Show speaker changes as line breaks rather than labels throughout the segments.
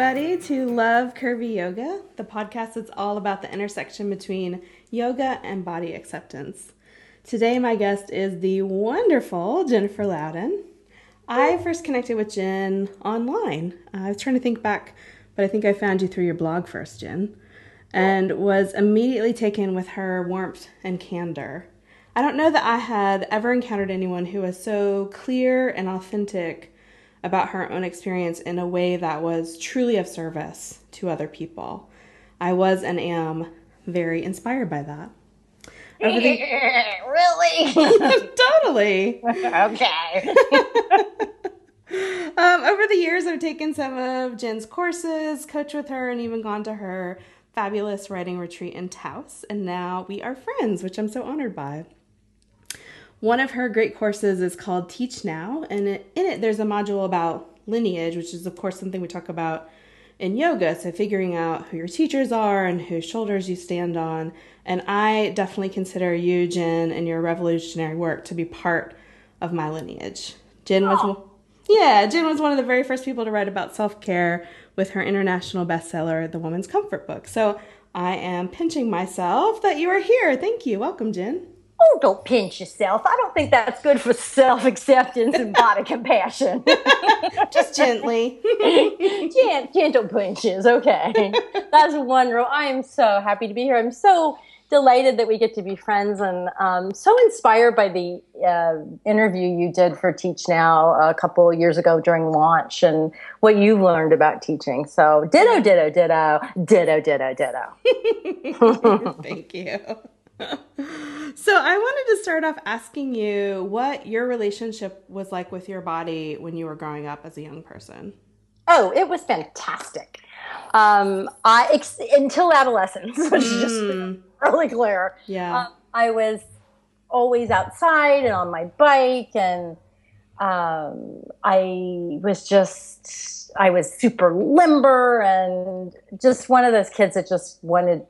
Everybody, to Love Curvy Yoga, the podcast that's all about the intersection between yoga and body acceptance. Today, my guest is the wonderful Jennifer Louden. I first connected with Jen online. I was trying to think back, but I think I found you through your blog first, Jen, and was immediately taken with her warmth and candor. I don't know that I had ever encountered anyone who was so clear and authentic about her own experience in a way that was truly of service to other people. I was and am very inspired by that.
Over the... really?
totally.
okay.
um, over the years, I've taken some of Jen's courses, coached with her, and even gone to her fabulous writing retreat in Taos. And now we are friends, which I'm so honored by. One of her great courses is called Teach Now, and in it, there's a module about lineage, which is, of course, something we talk about in yoga. So, figuring out who your teachers are and whose shoulders you stand on. And I definitely consider you, Jen, and your revolutionary work to be part of my lineage. Jen was, oh. yeah, Jen was one of the very first people to write about self care with her international bestseller, The Woman's Comfort Book. So, I am pinching myself that you are here. Thank you. Welcome, Jen.
Oh, don't pinch yourself. I don't think that's good for self acceptance and body compassion.
Just gently.
Gent- gentle pinches, okay. That's wonderful. I am so happy to be here. I'm so delighted that we get to be friends and um, so inspired by the uh, interview you did for Teach Now a couple years ago during launch and what you've learned about teaching. So, ditto, ditto, ditto, ditto, ditto,
ditto. Thank you. So I wanted to start off asking you what your relationship was like with your body when you were growing up as a young person.
Oh, it was fantastic. Um, I ex- until adolescence, which mm. is just mm. really clear.
Yeah, um,
I was always outside and on my bike, and um, I was just I was super limber and just one of those kids that just wanted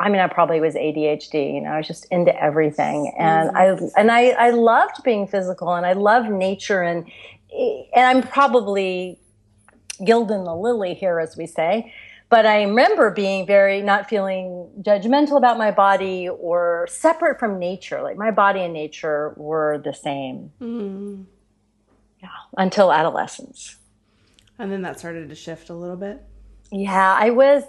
I mean, I probably was ADHD. You know, I was just into everything, and I and I I loved being physical, and I loved nature, and and I'm probably gilding the lily here, as we say. But I remember being very not feeling judgmental about my body or separate from nature. Like my body and nature were the same. Mm. Yeah, until adolescence.
And then that started to shift a little bit.
Yeah, I was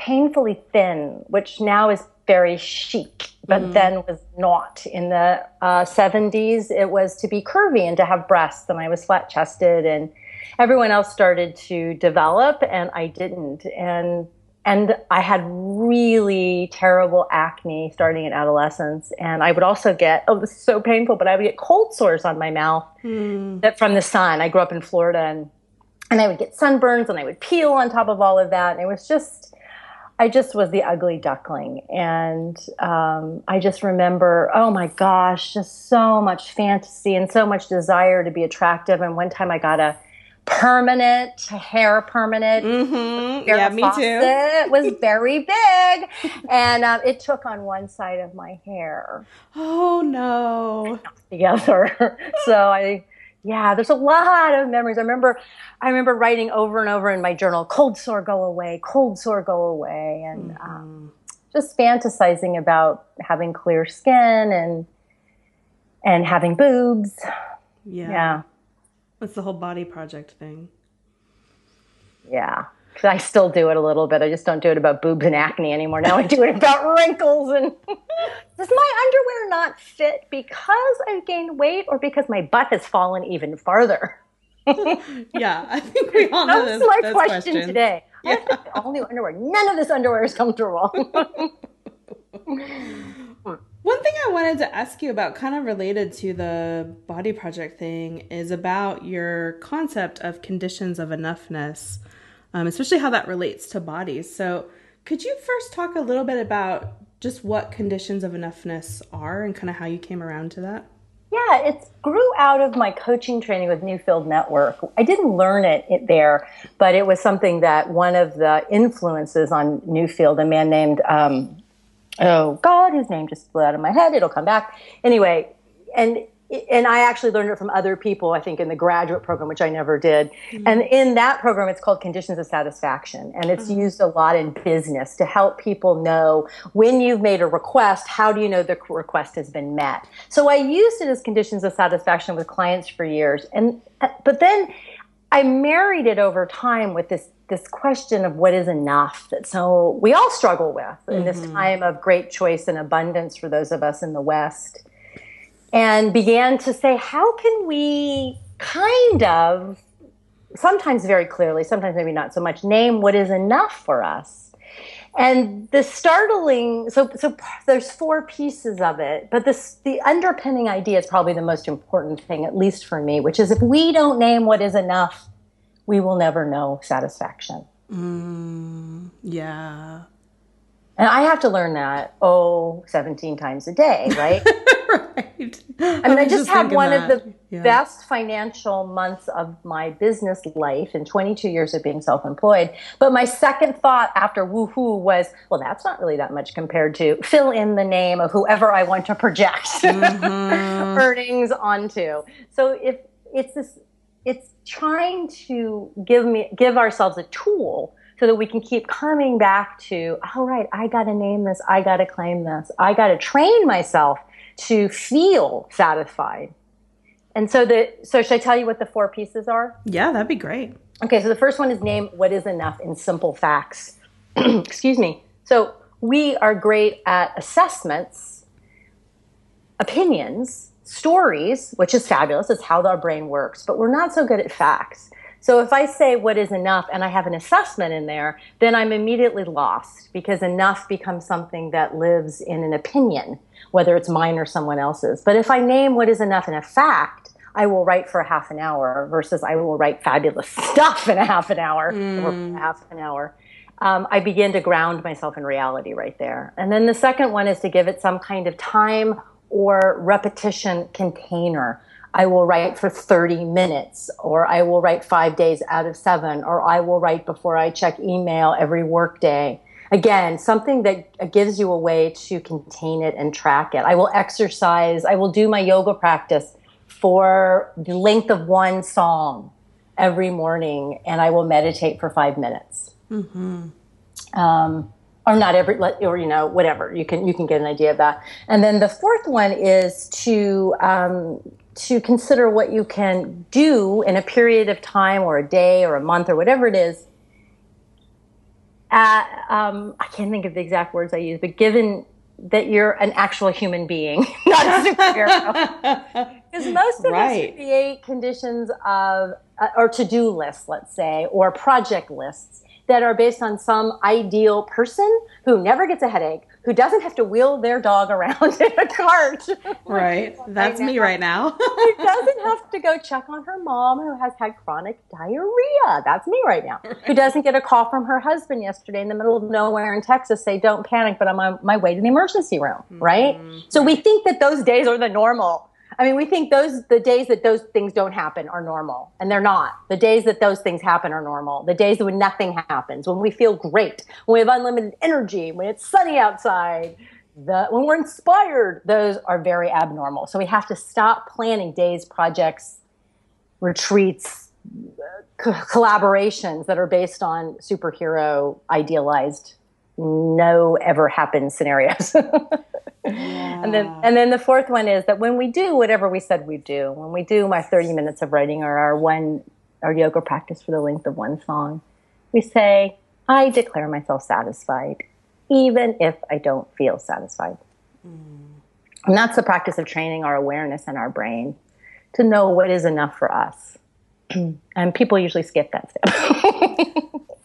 painfully thin, which now is very chic, but mm. then was not. In the uh, 70s, it was to be curvy and to have breasts, and I was flat chested, and everyone else started to develop, and I didn't. And and I had really terrible acne starting in adolescence, and I would also get oh, this is so painful, but I would get cold sores on my mouth mm. that from the sun. I grew up in Florida, and and I would get sunburns, and I would peel on top of all of that, and it was just I just was the ugly duckling. And um, I just remember, oh my gosh, just so much fantasy and so much desire to be attractive. And one time I got a permanent hair permanent
mm-hmm. yeah me too
it was very big and um, it took on one side of my hair
oh no
together so i yeah, there's a lot of memories. I remember, I remember writing over and over in my journal, "Cold sore, go away. Cold sore, go away," and mm-hmm. um, just fantasizing about having clear skin and and having boobs.
Yeah, yeah. That's the whole body project thing.
Yeah. I still do it a little bit. I just don't do it about boobs and acne anymore. Now I do it about wrinkles and does my underwear not fit because I've gained weight or because my butt has fallen even farther?
yeah, I think we all know
That's my question today. Yeah. all new underwear. None of this underwear is comfortable.
One thing I wanted to ask you about, kind of related to the body project thing, is about your concept of conditions of enoughness um, especially how that relates to bodies. So, could you first talk a little bit about just what conditions of enoughness are and kind of how you came around to that?
Yeah, it grew out of my coaching training with Newfield Network. I didn't learn it, there, but it was something that one of the influences on Newfield, a man named, um, oh God, his name just flew out of my head. It'll come back. Anyway, and and I actually learned it from other people, I think, in the graduate program, which I never did. Mm-hmm. And in that program, it's called Conditions of Satisfaction. And it's mm-hmm. used a lot in business to help people know when you've made a request, how do you know the request has been met? So I used it as conditions of satisfaction with clients for years. And, but then I married it over time with this this question of what is enough that so we all struggle with in mm-hmm. this time of great choice and abundance for those of us in the West and began to say, how can we kind of, sometimes very clearly, sometimes maybe not so much, name what is enough for us? And the startling, so, so there's four pieces of it, but this, the underpinning idea is probably the most important thing, at least for me, which is if we don't name what is enough, we will never know satisfaction.
Mm, yeah.
And I have to learn that, oh, 17 times a day, right? right. I mean, I, I just, just had one that. of the yeah. best financial months of my business life in 22 years of being self employed. But my second thought after woohoo was, well, that's not really that much compared to fill in the name of whoever I want to project mm-hmm. earnings onto. So if it's this, it's trying to give me, give ourselves a tool so that we can keep coming back to, all right, I got to name this, I got to claim this, I got to train myself to feel satisfied. And so the so should I tell you what the four pieces are?
Yeah, that'd be great.
Okay, so the first one is name what is enough in simple facts. Excuse me. So we are great at assessments, opinions, stories, which is fabulous. It's how our brain works, but we're not so good at facts. So if I say what is enough and I have an assessment in there, then I'm immediately lost because enough becomes something that lives in an opinion, whether it's mine or someone else's. But if I name what is enough in a fact, I will write for a half an hour versus I will write fabulous stuff in a half an hour mm. or half an hour. Um, I begin to ground myself in reality right there. And then the second one is to give it some kind of time or repetition container. I will write for 30 minutes, or I will write five days out of seven, or I will write before I check email every workday. Again, something that gives you a way to contain it and track it. I will exercise, I will do my yoga practice for the length of one song every morning, and I will meditate for five minutes. Mm-hmm. Um, or not every or you know whatever you can you can get an idea of that and then the fourth one is to um, to consider what you can do in a period of time or a day or a month or whatever it is. At, um, I can't think of the exact words I use, but given that you're an actual human being, not a superhero. Because most of right. us create conditions of, uh, or to do lists, let's say, or project lists that are based on some ideal person who never gets a headache, who doesn't have to wheel their dog around in a cart.
right. That's right me right now.
who doesn't have to go check on her mom who has had chronic diarrhea. That's me right now. Right. Who doesn't get a call from her husband yesterday in the middle of nowhere in Texas say, don't panic, but I'm on my way to the emergency room. Right. Mm-hmm. So we think that those days are the normal I mean, we think those the days that those things don't happen are normal, and they're not. The days that those things happen are normal. The days when nothing happens, when we feel great, when we have unlimited energy, when it's sunny outside, the, when we're inspired, those are very abnormal. So we have to stop planning days, projects, retreats, uh, co- collaborations that are based on superhero idealized, no ever happen scenarios. Yeah. And then and then the fourth one is that when we do whatever we said we'd do, when we do my 30 minutes of writing or our one our yoga practice for the length of one song, we say, I declare myself satisfied, even if I don't feel satisfied. Mm. And that's the practice of training our awareness and our brain to know what is enough for us. and people usually skip that step.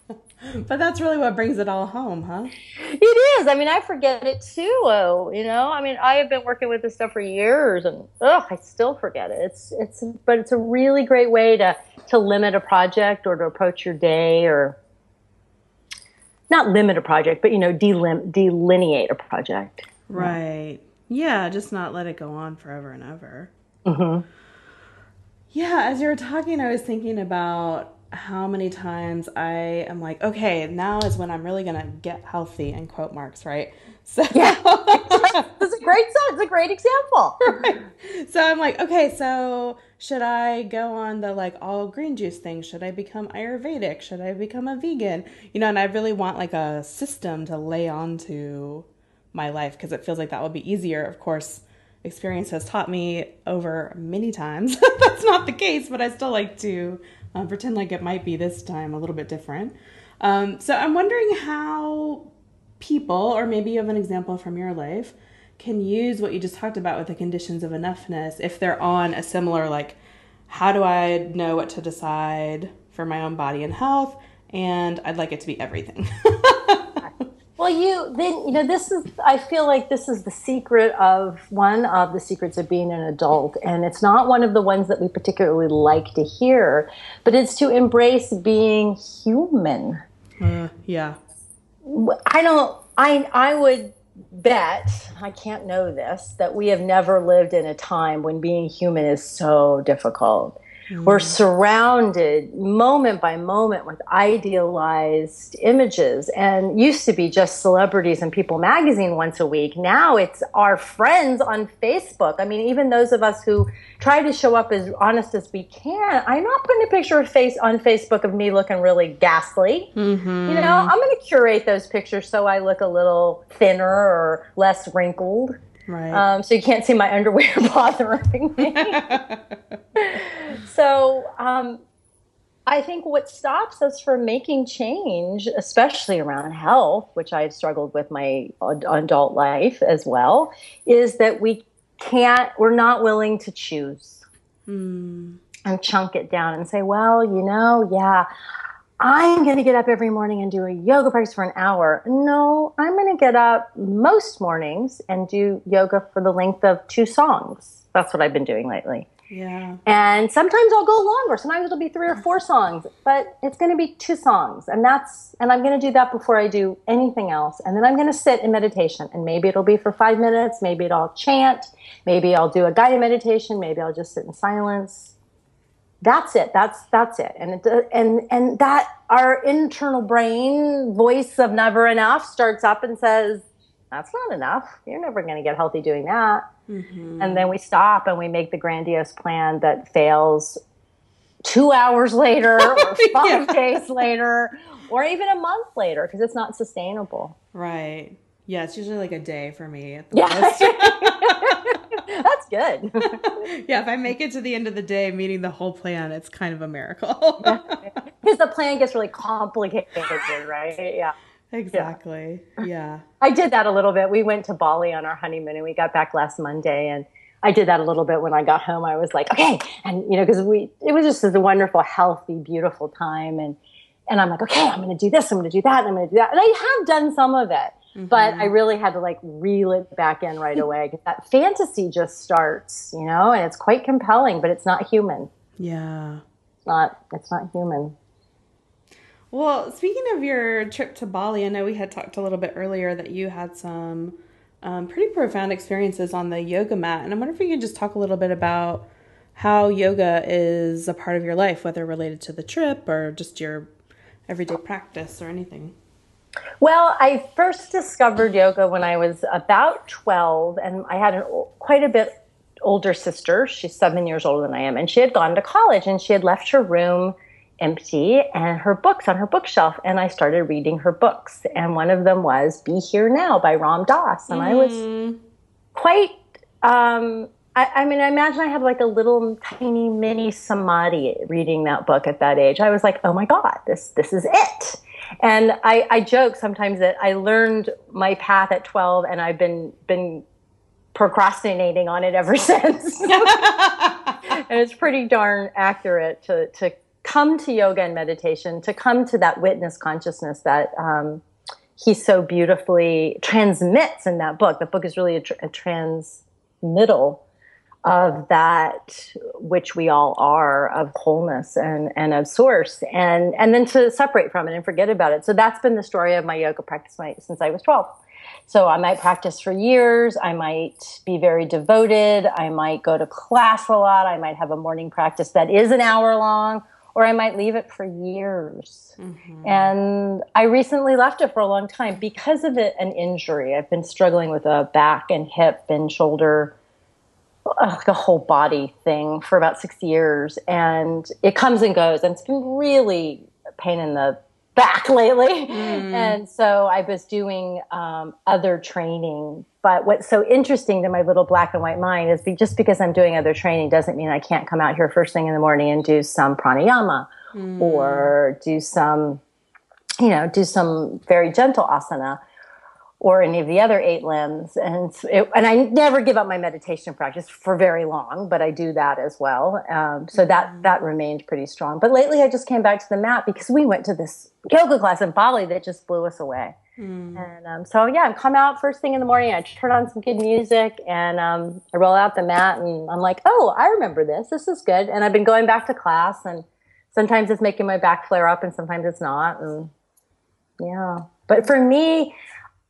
but that's really what brings it all home, huh?
It is. I mean, I forget it too. Oh, you know, I mean, I have been working with this stuff for years, and oh, I still forget it. It's it's, but it's a really great way to to limit a project or to approach your day, or not limit a project, but you know, delim- delineate a project.
Right. Yeah, just not let it go on forever and ever. Mm-hmm. Yeah, as you were talking, I was thinking about how many times I am like, okay, now is when I'm really gonna get healthy in quote marks, right?
So yeah, it's a great it's a great example.
Right. So I'm like, okay, so should I go on the like all green juice thing? Should I become Ayurvedic? Should I become a vegan? You know, and I really want like a system to lay onto my life because it feels like that would be easier. Of course, experience has taught me over many times that's not the case, but I still like to uh, pretend like it might be this time a little bit different. Um, so I'm wondering how people, or maybe you have an example from your life, can use what you just talked about with the conditions of enoughness if they're on a similar, like, how do I know what to decide for my own body and health? And I'd like it to be everything.
Well, you then you know this is I feel like this is the secret of one of the secrets of being an adult and it's not one of the ones that we particularly like to hear, but it's to embrace being human.
Uh, yeah.
I don't I I would bet, I can't know this, that we have never lived in a time when being human is so difficult. Mm. We're surrounded moment by moment with idealized images and used to be just celebrities and People magazine once a week. Now it's our friends on Facebook. I mean, even those of us who try to show up as honest as we can. I'm not putting a picture of face on Facebook of me looking really ghastly. Mm-hmm. You know, I'm going to curate those pictures so I look a little thinner or less wrinkled. Right. Um, so you can't see my underwear bothering me. so um, I think what stops us from making change, especially around health, which I've struggled with my adult life as well, is that we can't, we're not willing to choose mm. and chunk it down and say, well, you know, yeah, I'm going to get up every morning and do a yoga practice for an hour. No, I'm going to get up most mornings and do yoga for the length of two songs. That's what I've been doing lately.
Yeah.
And sometimes I'll go longer. Sometimes it'll be three or four songs, but it's going to be two songs. And that's, and I'm going to do that before I do anything else. And then I'm going to sit in meditation. And maybe it'll be for five minutes. Maybe it'll chant. Maybe I'll do a guided meditation. Maybe I'll just sit in silence that's it that's that's it and it, and and that our internal brain voice of never enough starts up and says that's not enough you're never going to get healthy doing that mm-hmm. and then we stop and we make the grandiose plan that fails two hours later or five yeah. days later or even a month later because it's not sustainable
right yeah it's usually like a day for me at the yeah.
That's good.
yeah, if I make it to the end of the day meeting the whole plan, it's kind of a miracle.
Because the plan gets really complicated, right? Yeah.
Exactly. Yeah. yeah.
I did that a little bit. We went to Bali on our honeymoon and we got back last Monday and I did that a little bit when I got home. I was like, okay. And, you know, because we, it was just a wonderful, healthy, beautiful time. And, and I'm like, okay, I'm going to do this. I'm going to do that. And I'm going to do that. And I have done some of it. Mm-hmm. But I really had to like reel it back in right away that fantasy just starts, you know, and it's quite compelling, but it's not human.
Yeah.
It's not it's not human.
Well, speaking of your trip to Bali, I know we had talked a little bit earlier that you had some um, pretty profound experiences on the yoga mat. And I wonder if you could just talk a little bit about how yoga is a part of your life, whether related to the trip or just your everyday practice or anything.
Well, I first discovered yoga when I was about 12, and I had a, quite a bit older sister. She's seven years older than I am, and she had gone to college and she had left her room empty and her books on her bookshelf. And I started reading her books, and one of them was Be Here Now by Ram Dass. And mm. I was mm. quite. Um, I, I mean, I imagine I had like a little tiny mini samadhi reading that book at that age. I was like, "Oh my god, this this is it!" And I, I joke sometimes that I learned my path at 12 and I've been, been procrastinating on it ever since. and it's pretty darn accurate to, to come to yoga and meditation, to come to that witness consciousness that um, he so beautifully transmits in that book. The book is really a, tr- a transmittal of that which we all are of wholeness and, and of source and and then to separate from it and forget about it so that's been the story of my yoga practice my, since i was 12 so i might practice for years i might be very devoted i might go to class a lot i might have a morning practice that is an hour long or I might leave it for years. Mm-hmm. And I recently left it for a long time because of it, an injury. I've been struggling with a back and hip and shoulder, like a whole body thing for about six years. And it comes and goes. And it's been really a pain in the back lately. Mm. And so I was doing um, other training. But what's so interesting to my little black and white mind is be, just because I'm doing other training doesn't mean I can't come out here first thing in the morning and do some pranayama mm. or do some, you know, do some very gentle asana or any of the other eight limbs. And it, and I never give up my meditation practice for very long, but I do that as well. Um, so that mm-hmm. that remained pretty strong. But lately, I just came back to the mat because we went to this yoga class in Bali that just blew us away. Mm. And um, so yeah, I come out first thing in the morning. I turn on some good music and um, I roll out the mat, and I'm like, oh, I remember this. This is good. And I've been going back to class, and sometimes it's making my back flare up, and sometimes it's not. And yeah, but for me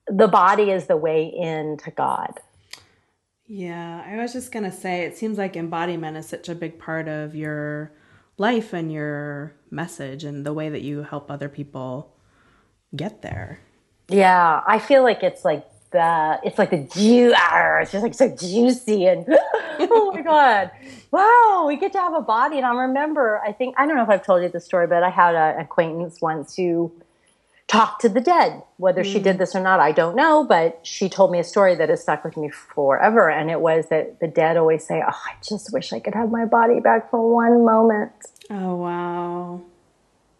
the body is the way in to God.
Yeah, I was just going to say it seems like embodiment is such a big part of your life and your message and the way that you help other people get there.
Yeah, I feel like it's like the it's like the juice. It's just like so juicy and oh my god, wow! We get to have a body, and I remember. I think I don't know if I've told you the story, but I had an acquaintance once who talk to the dead. Whether mm. she did mm. this or not, I don't know, but she told me a story that has stuck with me forever. And it was that the dead always say, Oh, I just wish I could have my body back for one moment.
Oh, wow.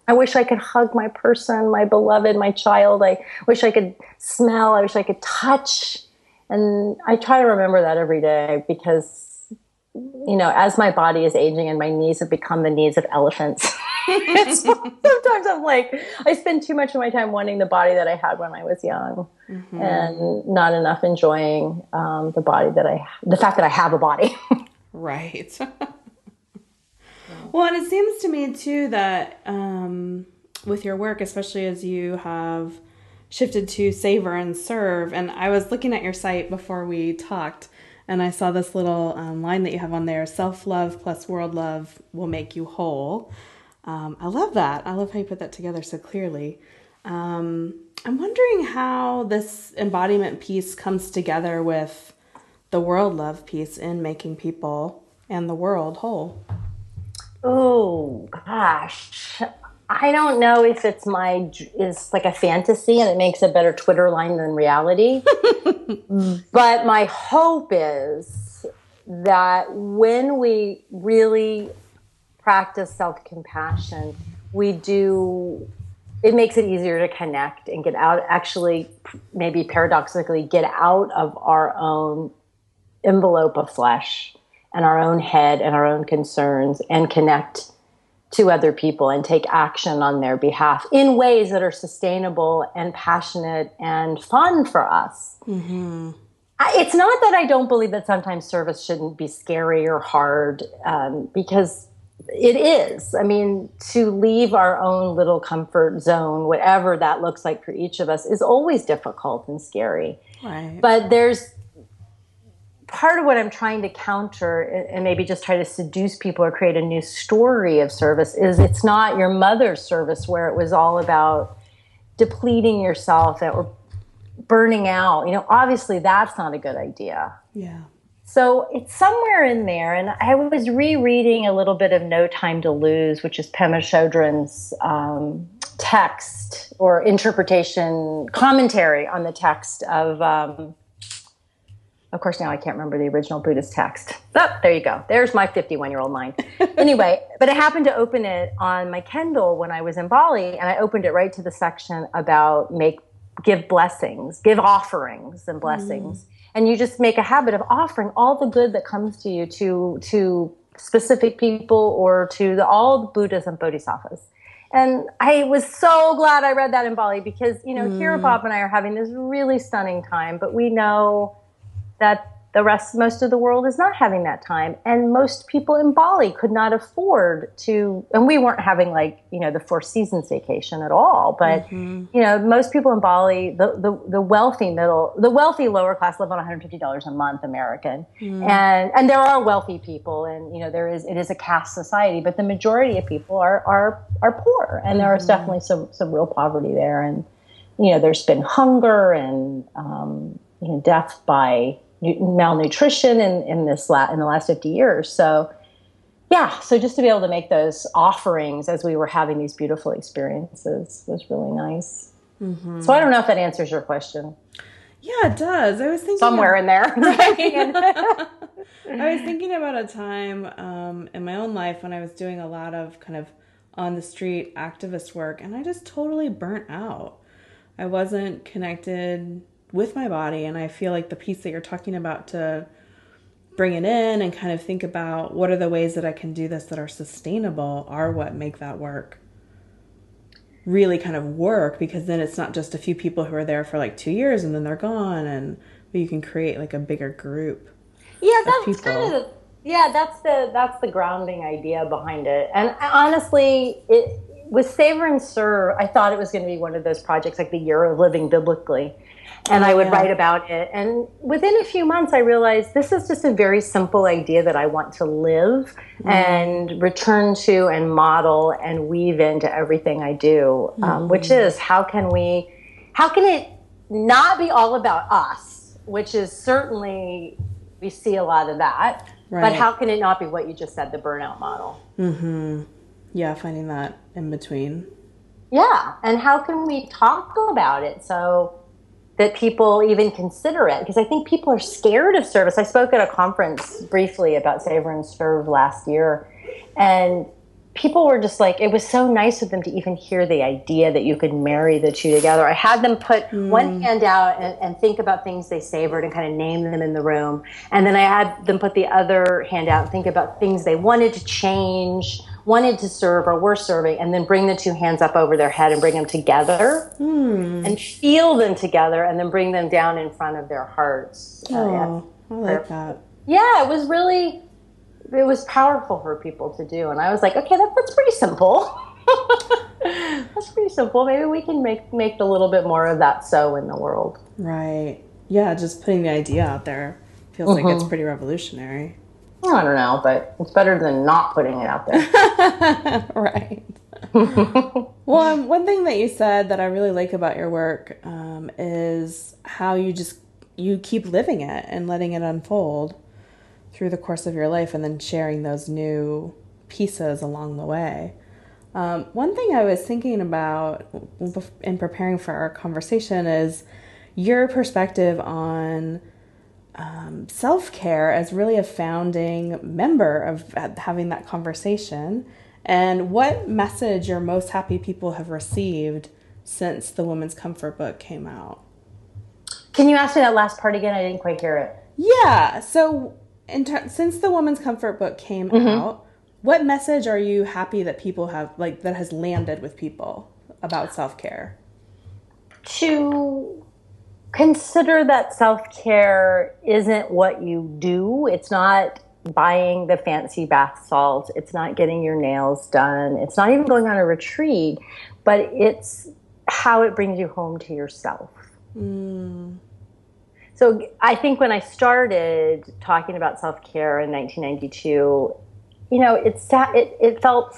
I wish I could hug my person, my beloved, my child. I wish I could smell. I wish I could touch. And I try to remember that every day because, you know, as my body is aging and my knees have become the knees of elephants. sometimes I'm like, I spend too much of my time wanting the body that I had when I was young, mm-hmm. and not enough enjoying um, the body that I, the fact that I have a body.
right. well, and it seems to me too that um, with your work, especially as you have shifted to savor and serve, and I was looking at your site before we talked and I saw this little um, line that you have on there self love plus world love will make you whole. Um, I love that. I love how you put that together so clearly. Um, I'm wondering how this embodiment piece comes together with the world love piece in making people and the world whole.
Oh gosh, I don't know if it's my is like a fantasy and it makes a better Twitter line than reality. but my hope is that when we really practice self compassion, we do, it makes it easier to connect and get out, actually, maybe paradoxically, get out of our own envelope of flesh and our own head and our own concerns and connect to other people and take action on their behalf in ways that are sustainable and passionate and fun for us. Mm-hmm. it's not that I don't believe that sometimes service shouldn't be scary or hard, um, because it is. I mean, to leave our own little comfort zone, whatever that looks like for each of us, is always difficult and scary. Right. But there's part of what I'm trying to counter and maybe just try to seduce people or create a new story of service is it's not your mother's service where it was all about depleting yourself or burning out. You know, obviously that's not a good idea.
Yeah.
So it's somewhere in there. And I was rereading a little bit of No Time to Lose, which is Pema Chodron's um, text or interpretation, commentary on the text of. Um, of course, now I can't remember the original Buddhist text. Oh, there you go. There's my 51 year old mind. anyway, but I happened to open it on my Kindle when I was in Bali, and I opened it right to the section about make give blessings, give offerings and blessings. Mm and you just make a habit of offering all the good that comes to you to to specific people or to the, all the Buddhas and Bodhisattvas. And I was so glad I read that in Bali because, you know, mm. here Bob and I are having this really stunning time, but we know that the rest most of the world is not having that time and most people in bali could not afford to and we weren't having like you know the four seasons vacation at all but mm-hmm. you know most people in bali the, the, the wealthy middle the wealthy lower class live on $150 a month american mm. and and there are wealthy people and you know there is it is a caste society but the majority of people are are are poor and there is mm-hmm. definitely some some real poverty there and you know there's been hunger and um, you know, death by malnutrition in, in this la- in the last 50 years. So yeah, so just to be able to make those offerings as we were having these beautiful experiences was really nice. Mm-hmm. So I don't know if that answers your question.
Yeah, it does. I was thinking
somewhere of, in there.
I was thinking about a time um, in my own life when I was doing a lot of kind of on the street activist work, and I just totally burnt out. I wasn't connected with my body. And I feel like the piece that you're talking about to bring it in and kind of think about what are the ways that I can do this that are sustainable are what make that work really kind of work because then it's not just a few people who are there for like two years and then they're gone and you can create like a bigger group.
Yeah, that's kind of yeah, that's the that's the grounding idea behind it. And uh, honestly, it with Savor and Serve, I thought it was going to be one of those projects like the year of living biblically and I would yeah. write about it. And within a few months, I realized this is just a very simple idea that I want to live mm. and return to and model and weave into everything I do, um, mm. which is how can we, how can it not be all about us, which is certainly, we see a lot of that, right. but how can it not be what you just said, the burnout model?
Mm-hmm. Yeah, finding that in between.
Yeah, and how can we talk about it? So, that people even consider it because I think people are scared of service. I spoke at a conference briefly about Savor and Serve last year, and people were just like, it was so nice of them to even hear the idea that you could marry the two together. I had them put mm. one hand out and, and, think about things they savored and kind of name them in the room. And then I had them put the other hand out and think about things they wanted to change wanted to serve or were serving, and then bring the two hands up over their head and bring them together
mm.
and feel them together, and then bring them down in front of their hearts.
Oh, uh, I like that.
Yeah, it was really, it was powerful for people to do, and I was like, okay, that, that's pretty simple. that's pretty simple. Maybe we can make make a little bit more of that so in the world.
Right. Yeah, just putting the idea out there feels mm-hmm. like it's mm-hmm. pretty revolutionary.
I don't know, but it's better than not putting it out there.
right. well, um, one thing that you said that I really like about your work um, is how you just you keep living it and letting it unfold through the course of your life, and then sharing those new pieces along the way. Um, one thing I was thinking about in preparing for our conversation is your perspective on um, self care as really a founding member of having that conversation, and what message your most happy people have received since the Woman's Comfort book came out.
Can you ask me that last part again? I didn't quite hear it.
Yeah. So, ter- since the Woman's Comfort book came mm-hmm. out, what message are you happy that people have like that has landed with people about self care?
To consider that self care isn't what you do. It's not buying the fancy bath salts. It's not getting your nails done. It's not even going on a retreat, but it's how it brings you home to yourself.
Mm.
So I think when I started talking about self care in 1992, you know, it's it, it felt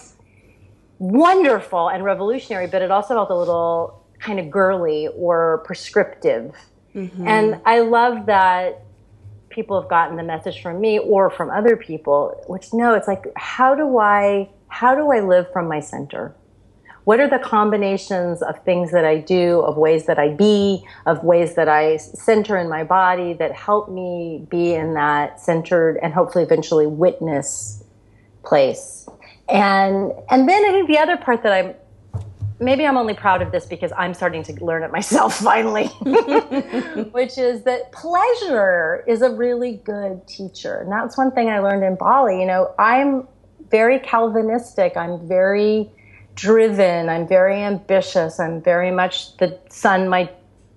wonderful and revolutionary, but it also felt a little kind of girly or prescriptive. Mm-hmm. And I love that people have gotten the message from me or from other people, which no, it's like, how do I, how do I live from my center? What are the combinations of things that I do, of ways that I be, of ways that I center in my body that help me be in that centered and hopefully eventually witness place? And and then I think the other part that I'm maybe I'm only proud of this because I'm starting to learn it myself finally, which is that pleasure is a really good teacher. And that's one thing I learned in Bali. You know, I'm very Calvinistic, I'm very driven, I'm very ambitious, I'm very much the son my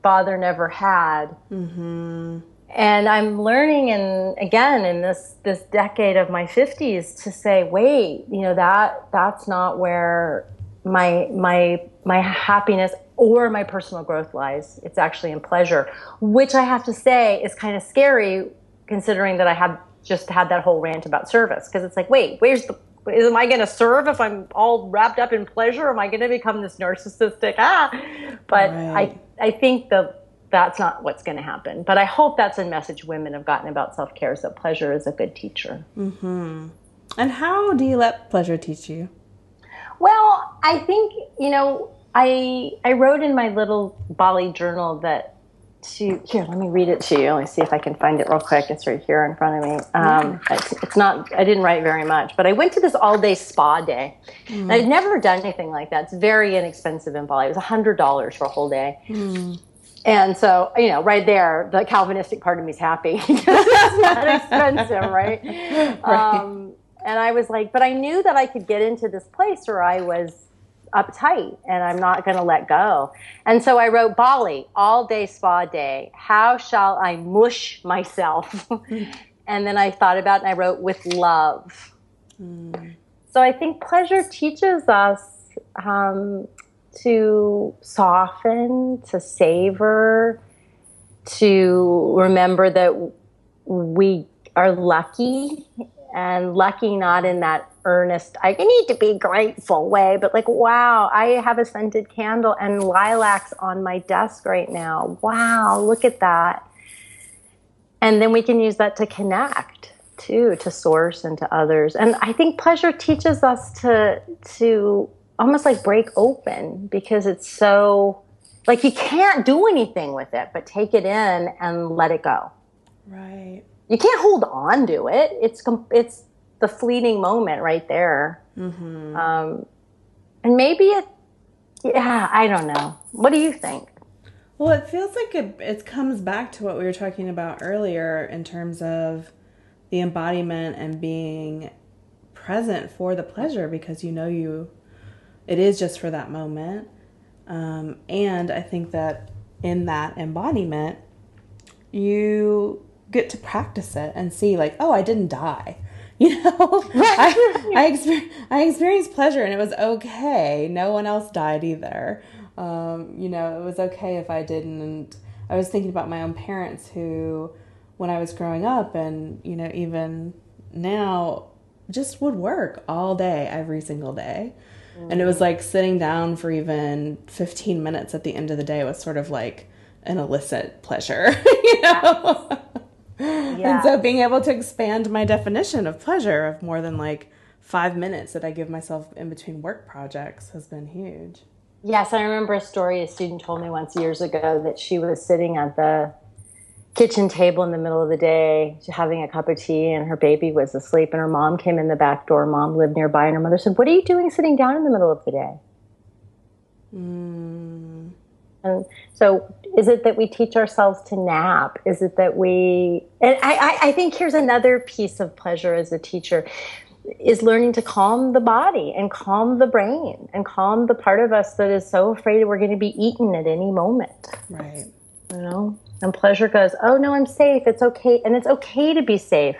father never had.
Mm-hmm.
and I'm learning and again in this this decade of my 50s to say wait you know that that's not where my my my happiness or my personal growth lies it's actually in pleasure which I have to say is kind of scary considering that I had just had that whole rant about service because it's like wait where's the am I going to serve if I'm all wrapped up in pleasure? Am I going to become this narcissistic? Ah, but right. I, I think the that's not what's going to happen. But I hope that's a message women have gotten about self care is that pleasure is a good teacher.
Mm-hmm. And how do you let pleasure teach you?
Well, I think, you know, I, I wrote in my little Bali journal that to here let me read it to you let me see if i can find it real quick it's right here in front of me um, it's, it's, not i didn't write very much but i went to this all day spa day mm. i'd never done anything like that it's very inexpensive in bali it was $100 for a whole day mm. And so, you know, right there, the Calvinistic part of me is happy because it's not expensive, right? right. Um, and I was like, but I knew that I could get into this place where I was uptight and I'm not going to let go. And so I wrote Bali, all day spa day. How shall I mush myself? and then I thought about it and I wrote with love. Mm. So I think pleasure teaches us um, to soften, to savor, to remember that we are lucky and lucky not in that earnest, I need to be grateful way, but like, wow, I have a scented candle and lilacs on my desk right now. Wow, look at that. And then we can use that to connect too, to source and to others. And I think pleasure teaches us to, to almost like break open because it's so like you can't do anything with it but take it in and let it go
right
you can't hold on to it it's it's the fleeting moment right there mm-hmm. um, and maybe it yeah i don't know what do you think
well it feels like it, it comes back to what we were talking about earlier in terms of the embodiment and being present for the pleasure because you know you it is just for that moment. Um, and I think that in that embodiment, you get to practice it and see, like, oh, I didn't die. You know, I, I, exper- I experienced pleasure and it was okay. No one else died either. Um, you know, it was okay if I didn't. And I was thinking about my own parents who, when I was growing up, and, you know, even now, just would work all day, every single day. And it was like sitting down for even 15 minutes at the end of the day was sort of like an illicit pleasure, you know? Yeah. And so being able to expand my definition of pleasure of more than like five minutes that I give myself in between work projects has been huge.
Yes, I remember a story a student told me once years ago that she was sitting at the kitchen table in the middle of the day having a cup of tea and her baby was asleep and her mom came in the back door mom lived nearby and her mother said what are you doing sitting down in the middle of the day mm. And so is it that we teach ourselves to nap is it that we and I, I think here's another piece of pleasure as a teacher is learning to calm the body and calm the brain and calm the part of us that is so afraid we're going to be eaten at any moment
right
you know and pleasure goes, oh no, I'm safe. It's okay. And it's okay to be safe.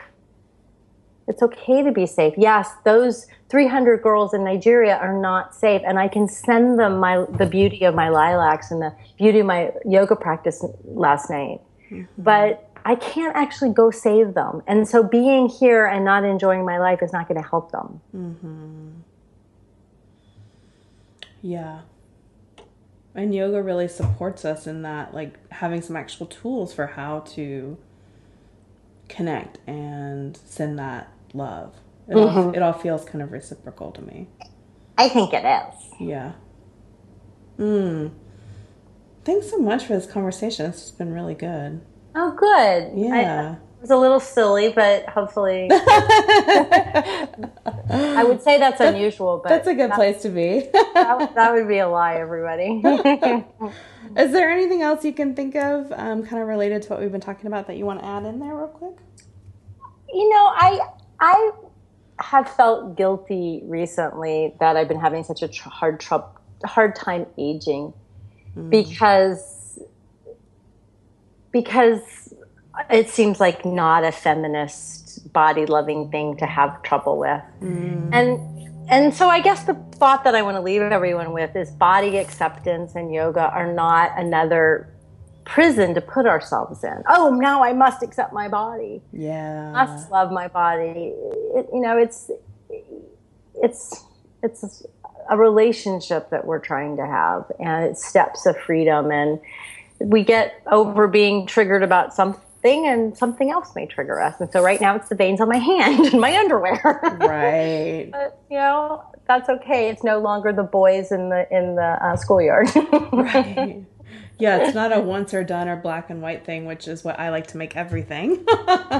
It's okay to be safe. Yes, those 300 girls in Nigeria are not safe. And I can send them my, the beauty of my lilacs and the beauty of my yoga practice last night. Mm-hmm. But I can't actually go save them. And so being here and not enjoying my life is not going to help them.
Mm-hmm. Yeah and yoga really supports us in that like having some actual tools for how to connect and send that love it, mm-hmm. all, it all feels kind of reciprocal to me
i think it is
yeah mm. thanks so much for this conversation it's been really good
oh good
yeah
I, it was a little silly, but hopefully, I would say that's unusual. But
that's a good place to be.
that, that, would be a lie, everybody.
Is there anything else you can think of, um, kind of related to what we've been talking about, that you want to add in there, real quick?
You know, I I have felt guilty recently that I've been having such a tr- hard tr- hard time aging mm. because because it seems like not a feminist body loving thing to have trouble with.
Mm.
And and so I guess the thought that I want to leave everyone with is body acceptance and yoga are not another prison to put ourselves in. Oh, now I must accept my body.
Yeah.
Must love my body. It, you know, it's it's it's a relationship that we're trying to have and it's steps of freedom and we get over being triggered about something and something else may trigger us. And so right now it's the veins on my hand and my underwear.
Right.
but you know, that's okay. It's no longer the boys in the in the uh, schoolyard.
right. Yeah, it's not a once or done or black and white thing, which is what I like to make everything.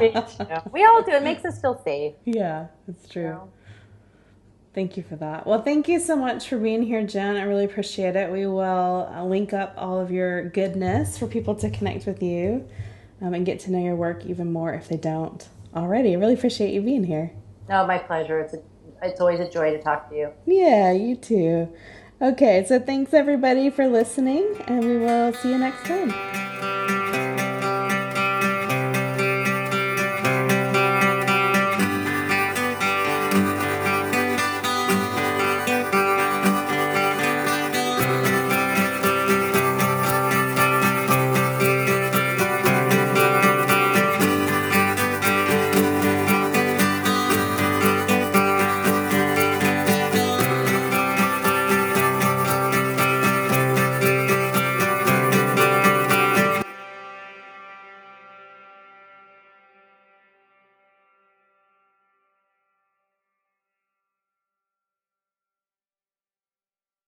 we all do. It makes us feel safe.
Yeah, it's true. Thank you for that. Well, thank you so much for being here, Jen. I really appreciate it. We will uh, link up all of your goodness for people to connect with you um, and get to know your work even more if they don't already. I really appreciate you being here.
No, my pleasure. It's a, it's always a joy to talk to you.
Yeah, you too. Okay, so thanks everybody for listening, and we will see you next time.